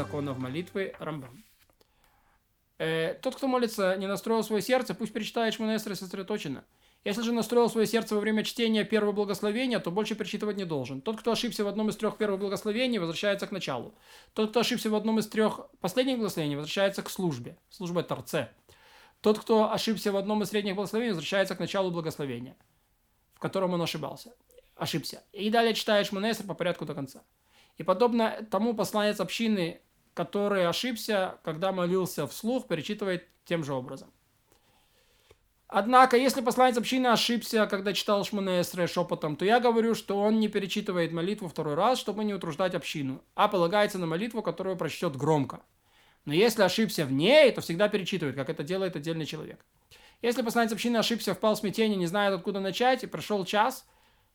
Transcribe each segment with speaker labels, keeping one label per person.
Speaker 1: законов молитвы Рамбам. Э, тот, кто молится, не настроил свое сердце, пусть перечитает Шмонесра сосредоточенно. Если же настроил свое сердце во время чтения первого благословения, то больше перечитывать не должен. Тот, кто ошибся в одном из трех первых благословений, возвращается к началу. Тот, кто ошибся в одном из трех последних благословений, возвращается к службе. Служба Торце. Тот, кто ошибся в одном из средних благословений, возвращается к началу благословения, в котором он ошибался. Ошибся. И далее читаешь Монесер по порядку до конца. И подобно тому посланец общины, который ошибся, когда молился вслух, перечитывает тем же образом. Однако, если посланец общины ошибся, когда читал Шмуне шепотом, то я говорю, что он не перечитывает молитву второй раз, чтобы не утруждать общину, а полагается на молитву, которую прочтет громко. Но если ошибся в ней, то всегда перечитывает, как это делает отдельный человек. Если посланец общины ошибся, впал в смятение, не знает, откуда начать, и прошел час,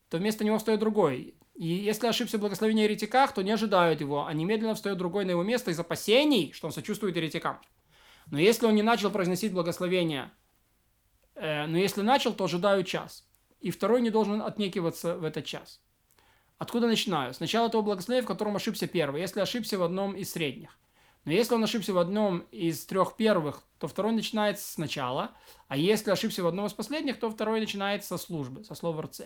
Speaker 1: то вместо него встает другой. И если ошибся в благословении еретиках, то не ожидают его, а немедленно встает другой на его место из опасений, что он сочувствует еретикам. Но если он не начал произносить благословение Э, но если начал, то ожидаю час. И второй не должен отнекиваться в этот час. Откуда начинаю? Сначала того благословения, в котором ошибся первый, если ошибся в одном из средних. Но если он ошибся в одном из трех первых, то второй начинается сначала, а если ошибся в одном из последних, то второй начинается со службы, со слова РЦ.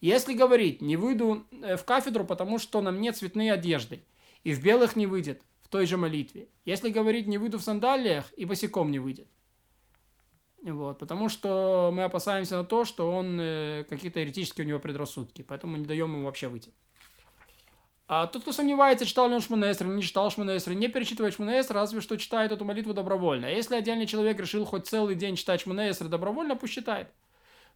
Speaker 1: Если говорить, не выйду э, в кафедру, потому что на мне цветные одежды, и в белых не выйдет, в той же молитве. Если говорить, не выйду в сандалиях, и босиком не выйдет. Вот, потому что мы опасаемся на то, что он э, какие-то еретические у него предрассудки, поэтому не даем ему вообще выйти. А тот, кто сомневается, читал ли он Шманеср, не читал Шманеср, не перечитывает Шманеср, разве что читает эту молитву добровольно. А если отдельный человек решил хоть целый день читать Шманеср добровольно, пусть читает.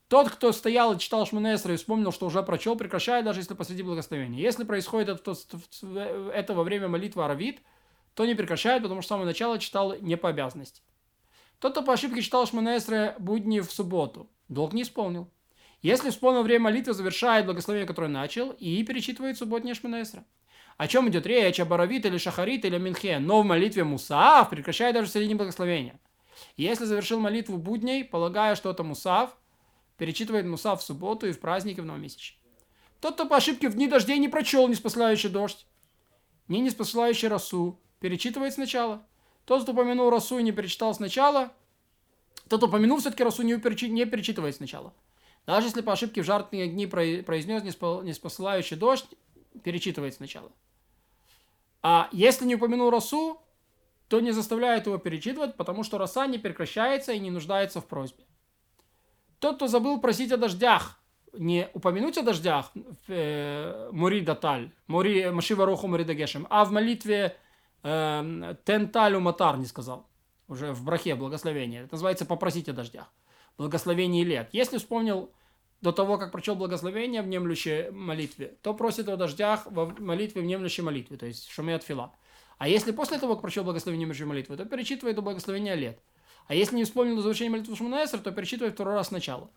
Speaker 1: Тот, кто стоял и читал Шманесра и вспомнил, что уже прочел, прекращает, даже если посреди благословения. Если происходит это, это во время молитвы Аравит, то не прекращает, потому что с самого начала читал не по обязанности. Тот, кто по ошибке читал Шманесре будни в субботу, долг не исполнил. Если вспомнил время молитвы, завершает благословение, которое начал, и перечитывает субботнее Шманесра. О чем идет речь, о Боровит или Шахарит или Минхе, но в молитве Мусаав прекращает даже середине благословения. Если завершил молитву будней, полагая, что это Мусав, перечитывает Мусав в субботу и в праздники в новомесячье. Тот, кто по ошибке в дни дождей не прочел неспосылающий дождь, ни неспосылающий росу, перечитывает сначала. Тот, кто упомянул Расу и не перечитал сначала, тот, упомянул все-таки не, перечи, не перечитывает сначала. Даже если по ошибке в жаркие дни произнес неспосылающий дождь, перечитывает сначала. А если не упомянул Расу, то не заставляет его перечитывать, потому что роса не прекращается и не нуждается в просьбе. Тот, кто забыл просить о дождях, не упомянуть о дождях э, Мури Даталь, Мури Машива Роху Мури Дагешем, а в молитве э, тенталю матар не сказал. Уже в брахе благословение. Это называется попросить о дождях. Благословение лет. Если вспомнил до того, как прочел благословение в немлющей молитве, то просит о дождях в молитве в немлющей молитве, то есть шумеет фила. А если после того, как прочел благословение немлющей молитвы, то перечитывает до благословения лет. А если не вспомнил до завершения молитвы Шмунаэсер, то перечитывает второй раз сначала.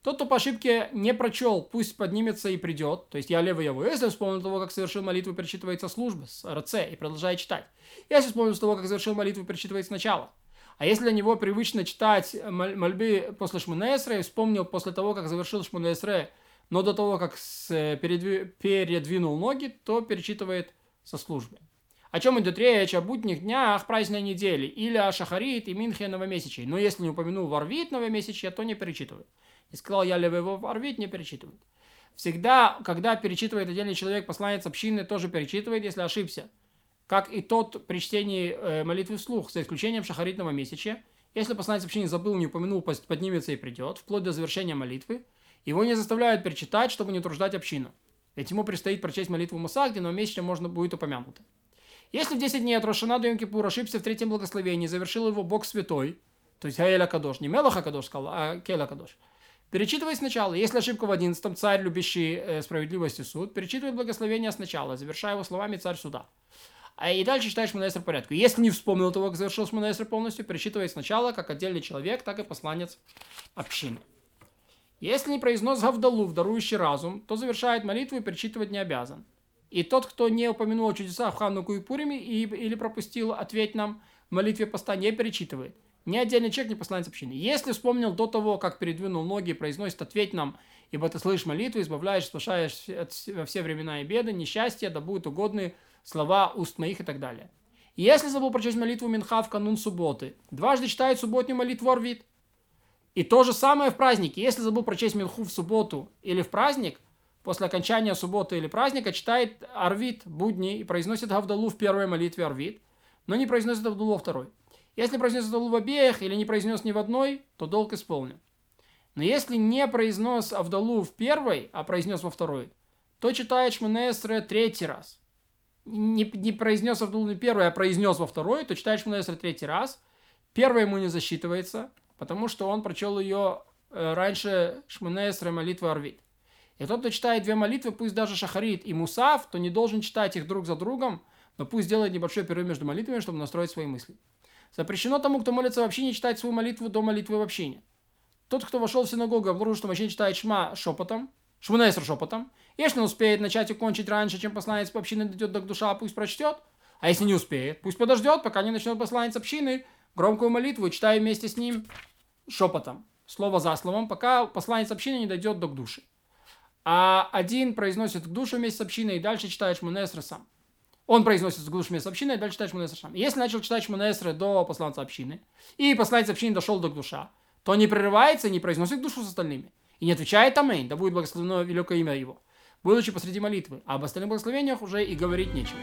Speaker 1: Тот, кто по ошибке не прочел, пусть поднимется и придет. То есть я левый его. Если вспомнил того, как совершил молитву, перечитывается служба с РЦ и продолжает читать. Если вспомнил того, как совершил молитву, перечитывается сначала. А если для него привычно читать мольбы после Шмунесре, и вспомнил после того, как завершил Шмунесре, но до того, как передвинул ноги, то перечитывает со службы. О чем идет речь? О будних днях праздничной недели, или о Шахарит и Минхе новомесячей. Но если не упомянул Варвит новомесячье, то не перечитывает и сказал, я его орвить, не перечитывает. Всегда, когда перечитывает отдельный человек, посланец общины тоже перечитывает, если ошибся. Как и тот при чтении э, молитвы вслух, за исключением шахаритного месяча. Если посланец общины забыл, не упомянул, поднимется и придет, вплоть до завершения молитвы, его не заставляют перечитать, чтобы не утруждать общину. Ведь ему предстоит прочесть молитву Муса, где новомесячно можно будет упомянуто. Если в 10 дней от Рошана до Йом-Кипур ошибся в третьем благословении, завершил его Бог Святой, то есть Гаэля Кадош, не Мелаха Кадош сказал, а Келя Кадош – Перечитывай сначала. Если ошибка в одиннадцатом, царь, любящий э, справедливость и суд, перечитывай благословение сначала, завершая его словами царь суда. А и дальше читаешь Манесер в порядку. Если не вспомнил того, как завершил Манесер полностью, перечитывай сначала, как отдельный человек, так и посланец общины. Если не произнес Гавдалу, дарующий разум, то завершает молитву и перечитывать не обязан. И тот, кто не упомянул о чудесах в Хануку и Пуриме и, или пропустил ответь нам в молитве поста, не перечитывает. Ни отдельный человек, ни посланец общины. Если вспомнил до того, как передвинул ноги, произносит «Ответь нам, ибо ты слышишь молитву, избавляешь, спасаешь во все времена и беды, несчастья, да будут угодны слова уст моих» и так далее. Если забыл прочесть молитву Минха в канун субботы, дважды читает субботнюю молитву Арвид. И то же самое в празднике. Если забыл прочесть Минху в субботу или в праздник, после окончания субботы или праздника читает Арвид будни и произносит Гавдалу в первой молитве Арвид, но не произносит Гавдалу во второй. Если произнес Гавдалу в обеих или не произнес ни в одной, то долг исполнен. Но если не произнес Авдалу в первой, а произнес во второй, то читает Шманесре третий раз. Не, не произнес не первый, а произнес во второй, то читает Шманесре третий раз. Первый ему не засчитывается, потому что он прочел ее э, раньше Шманесре молитвы Арвид. И тот, кто читает две молитвы, пусть даже Шахарит и Мусав, то не должен читать их друг за другом, но пусть делает небольшой перерыв между молитвами, чтобы настроить свои мысли. Запрещено тому, кто молится вообще не читать свою молитву до молитвы в общине. Тот, кто вошел в синагогу, обнаружил, что вообще читает шма шепотом, шмунеср шепотом, если не успеет начать и кончить раньше, чем посланец по дойдет до душа, пусть прочтет. А если не успеет, пусть подождет, пока не начнет посланец общины громкую молитву и читая вместе с ним шепотом, слово за словом, пока посланец общины не дойдет до души. А один произносит к душу вместе с общиной и дальше читает Шмунесра сам. Он произносит к душу вместе с общиной и дальше читает Шмунесра сам. Если начал читать Шмунесра до посланца общины, и посланец общины дошел до душа, то не прерывается и не произносит душу с остальными. И не отвечает Амейн, да будет благословено великое имя его, будучи посреди молитвы. А об остальных благословениях уже и говорить нечего.